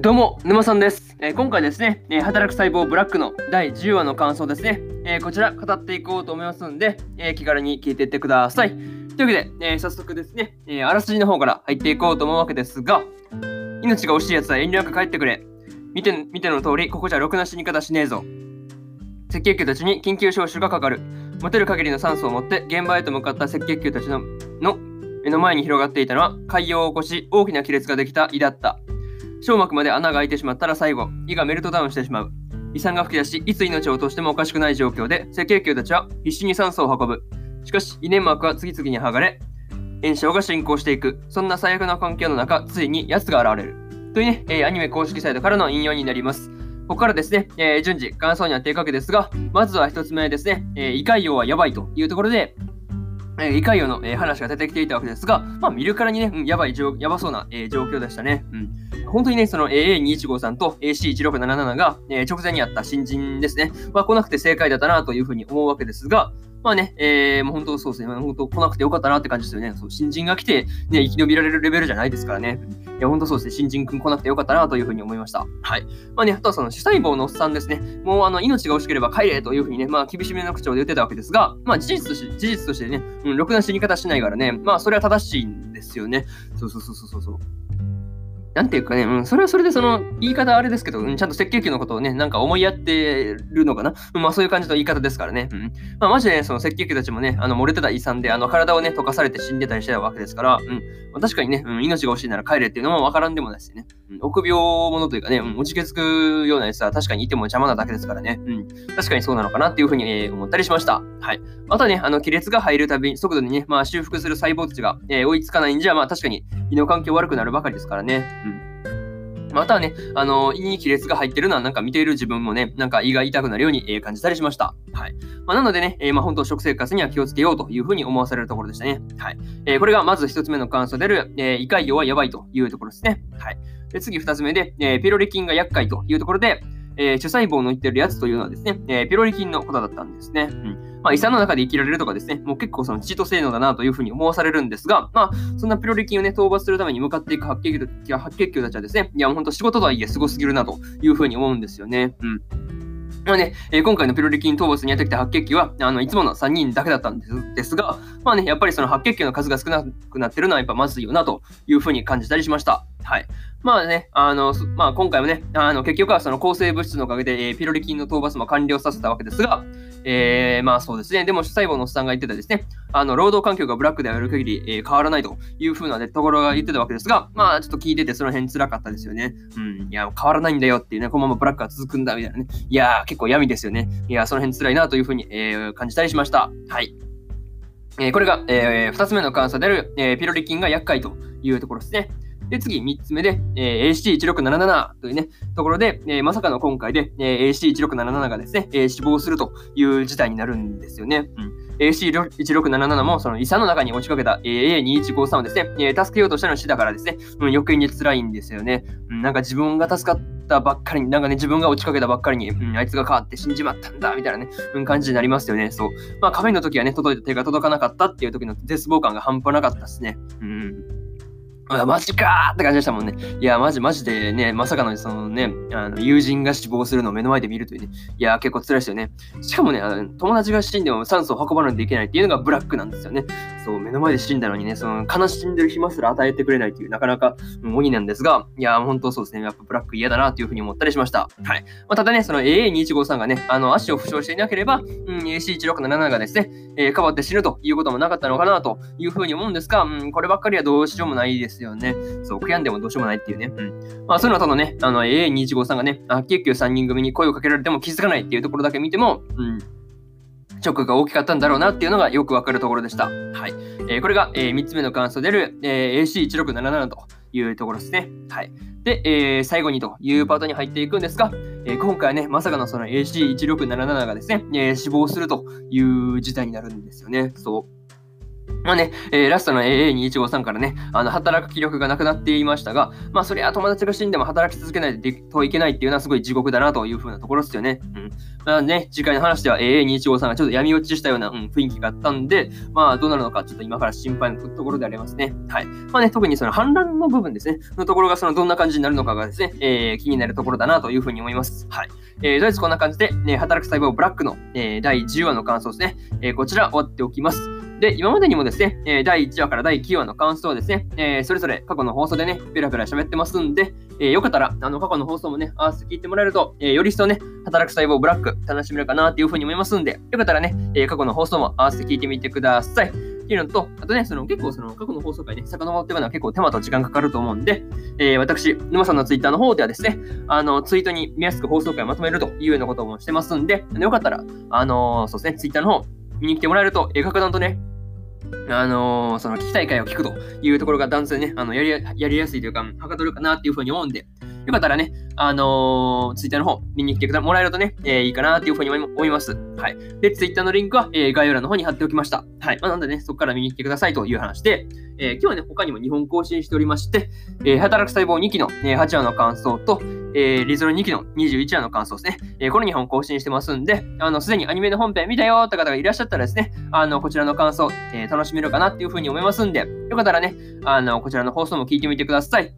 どうも、沼さんです。えー、今回ですね、えー、働く細胞ブラックの第10話の感想ですね、えー、こちら語っていこうと思いますので、え気軽に聞いていってください。というわけで、え早速ですね、えあらすじの方から入っていこうと思うわけですが、命が惜しい奴は遠慮なく帰ってくれ。見て見ての通り、ここじゃろくな死に方しねえぞ。赤血球たちに緊急招集がかかる。持てる限りの酸素を持って現場へと向かった赤血球たちのの目の前に広がっていたのは海洋を起こし大きな亀裂ができた胃だった。小膜まで穴が開いてしまったら最後、胃がメルトダウンしてしまう。胃酸が噴き出し、いつ命を落としてもおかしくない状況で、赤血球たちは必死に酸素を運ぶ。しかし、胃粘膜は次々に剥がれ、炎症が進行していく。そんな最悪な環境の中、ついに奴が現れる。というね、えー、アニメ公式サイトからの引用になります。ここからですね、えー、順次感想になっていくわけですが、まずは一つ目ですね、えー、胃潰瘍はやばいというところで、えー、胃潰瘍の、え、話が出てきていたわけですが、まあ見るからにね、うん、やばい、やばそうな、え、状況でしたね。うん本当にね、その AA215 さんと AC1677 が、えー、直前にあった新人ですね。まあ、来なくて正解だったなというふうに思うわけですが、まあね、えー、もう本当そうですね、本当来なくてよかったなって感じですよね。そう新人が来て、ね、生き延びられるレベルじゃないですからね。いや、本当そうですね、新人くん来なくてよかったなというふうに思いました。はい。まあね、あとはその主細胞のおっさんですね。もうあの、命が惜しければ帰れというふうにね、まあ厳しめの口調で言ってたわけですが、まあ事実として、事実としてね、うん、ろくな死に方しないからね、まあそれは正しいんですよね。そうそうそうそうそう。なんていうかね、うん、それはそれでその言い方あれですけど、うん、ちゃんと赤血球のことをね、なんか思いやってるのかな？うん、まあそういう感じの言い方ですからね。うん。まあマジでね、その赤血球たちもね、あの漏れてた遺産で、あの体をね、溶かされて死んでたりしてたわけですから、うん。まあ、確かにね、うん、命が欲しいなら帰れっていうのもわからんでもないしね。うん、臆病者というかね、うん、落ちけつくようなやつは確かにいても邪魔なだけですからね。うん。確かにそうなのかなっていうふうに、えー、思ったりしました。はい。あとね、あの亀裂が入るたびに速度にね、まあ修復する細胞たちが、えー、追いつかないんじゃ、まあ確かに胃の環境悪くなるばかりですからね。うん。またね、あの、胃に亀裂が入ってるのはなんか見ている自分もね、なんか胃が痛くなるように、えー、感じたりしました。はい。まあ、なのでね、えー、まあ本当食生活には気をつけようというふうに思わされるところでしたね。はい。えー、これがまず一つ目の感想である、え、胃潰瘍はやばいというところですね。はい。で次二つ目で、え、ピロリ菌が厄介というところで、えー、主細胞の言ってるやつというのはですね、えー、ピロリ菌のことだったんですね。うんまあ、遺産の中で生きられるとかですね、もう結構そのチート性能だなというふうに思わされるんですが、まあ、そんなピロリ菌をね、討伐するために向かっていく白血球白血球たちはですね、いや、ほんと仕事とはいえすごすぎるなというふうに思うんですよね。うん。まあね、えー、今回のピロリ菌討伐にやってきた白血球は、あの、いつもの3人だけだったんですですが、まあね、やっぱりその白血球の数が少なくなってるのはやっぱまずいよなというふうに感じたりしました。はい。まあね、あの、まあ今回もね、あの、結局はその抗生物質のおかげで、えー、ピロリ菌の討伐も完了させたわけですが、えー、まあそうですね。でも、主細胞のおっさんが言ってたですね、あの、労働環境がブラックである限り、えー、変わらないというふうな、ね、ところが言ってたわけですが、まあちょっと聞いててその辺辛かったですよね。うん、いや、変わらないんだよっていうね、このままブラックが続くんだみたいなね。いやー、結構闇ですよね。いや、その辺辛いなというふうに、えー、感じたりしました。はい。えー、これが、えー、2つ目の監査である、えー、ピロリ菌が厄介というところですね。で、次、3つ目で、えー、AC1677 というね、ところで、えー、まさかの今回で、えー、AC1677 がですね、えー、死亡するという事態になるんですよね。うん。AC1677 もその遺産の中に落ちかけた AA2153 をですね、え、助けようとしたの死だからですね、うん、余計に辛いんですよね。うん、なんか自分が助かったばっかりに、なんかね、自分が落ちかけたばっかりに、あいつが変わって死んじまったんだ、みたいなね、うん、感じになりますよね。そう。まあ、カフェの時はね、届いた手が届かなかったっていう時の絶望感が半端なかったですね。うん。あ、マジかーって感じでしたもんね。いや、マジマジでね、まさかのそのね、あの友人が死亡するのを目の前で見るというね、いや、結構辛いですよね。しかもね、友達が死んでも酸素を運ばないといけないっていうのがブラックなんですよね。そう、目の前で死んだのにね、その悲しんでる暇すら与えてくれないという、なかなか鬼なんですが、いや、本当そうですね、やっぱブラック嫌だなというふうに思ったりしました。はい。まあ、ただね、その AA215 がね、あの、足を負傷していなければ、うん、AC1677 がですね、えー、変わって死ぬということもなかったのかなというふうに思うんですが、うん、こればっかりはどうしようもないですよね。そう悔やんでもどうしようもないっていうね。うん。まあ、そういうのはただね、あの、AA215 がね、白血球3人組に声をかけられても気づかないっていうところだけ見ても、うん。ショックが大きかったんだろうなっていうのがよくわかるところでした。はい。えー、これが、えー、3つ目の感想である、えー、AC1677 というところですね。はい。で、えー、最後にというパートに入っていくんですが、えー、今回はね、まさかのその AC1677 がですね、えー、死亡するという事態になるんですよね。そう。まあね、えー、ラストの AA215 さんからね、あの、働く気力がなくなっていましたが、まあ、それは友達が死んでも働き続けないといけないっていうのはすごい地獄だなというふうなところですよね。うん。まあね、次回の話では AA215 さんがちょっと闇落ちしたような、うん、雰囲気があったんで、まあ、どうなるのかちょっと今から心配なところでありますね。はい。まあね、特にその反乱の部分ですね、のところがそのどんな感じになるのかがですね、えー、気になるところだなというふうに思います。はい。えー、とりあえずこんな感じで、ね、働く細胞ブラックの、えー、第10話の感想ですね、えー、こちら終わっておきます。で、今までにもですね、え第1話から第9話の感想をですね、えそれぞれ過去の放送でね、ペラペラ喋ってますんで、えよかったら、あの、過去の放送もね、合わせて聞いてもらえると、えより一層ね、働く細胞ブラック楽しめるかなっていうふうに思いますんで、よかったらね、え過去の放送も合わせて聞いてみてください。っていうのと、あとね、その結構その過去の放送回ね、遡っていくのは結構手間と時間かかると思うんで、えー、私、沼さんのツイッターの方ではですね、あの、ツイートに見やすく放送回をまとめるというようなこともしてますんで、よかったら、あのー、そうですね、ツイッターの方見に来てもらえると、えー、格段とね、あのー、その聞きたい会を聞くというところが男性ね、あのやりやりやすいというか、はかどるかなっていうふうに思うんで、よかったらね、あのー、ツイッターの方見に来てもらえるとね、えー、いいかなっていうふうに思います。はい。で、ツイッターのリンクは、えー、概要欄の方に貼っておきました。はい。まあ、なんでね、そこから見に来てくださいという話で、えー、今日はね、他にも2本更新しておりまして、えー、働く細胞2期の、えー、8話の感想と、えー、リゾロ2期の21話の感想ですね。えー、この2本更新してますんで、あの、すでにアニメの本編見たよって方がいらっしゃったらですね、あの、こちらの感想、えー、楽しめるかなっていうふうに思いますんで、よかったらね、あの、こちらの放送も聞いてみてください。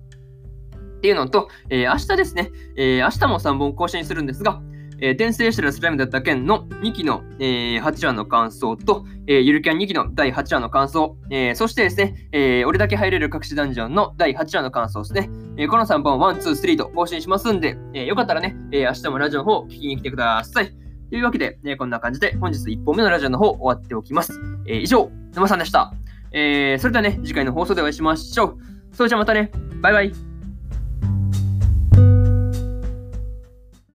っていうのと、えー、明日ですね、えー、明日も3本更新するんですが、えー、転生したらスライムだった件の2期の、えー、8話の感想と、えー、ゆるキャン2期の第8話の感想、えー、そしてですね、えー、俺だけ入れる隠しダンジョンの第8話の感想ですね。えー、この3本、1、2、3と更新しますんで、えー、よかったらね、えー、明日もラジオの方を聞きに来てください。というわけで、ね、こんな感じで本日1本目のラジオの方終わっておきます。えー、以上、沼さんでした。えー、それではね、次回の放送でお会いしましょう。それじゃあまたね、バイバイ。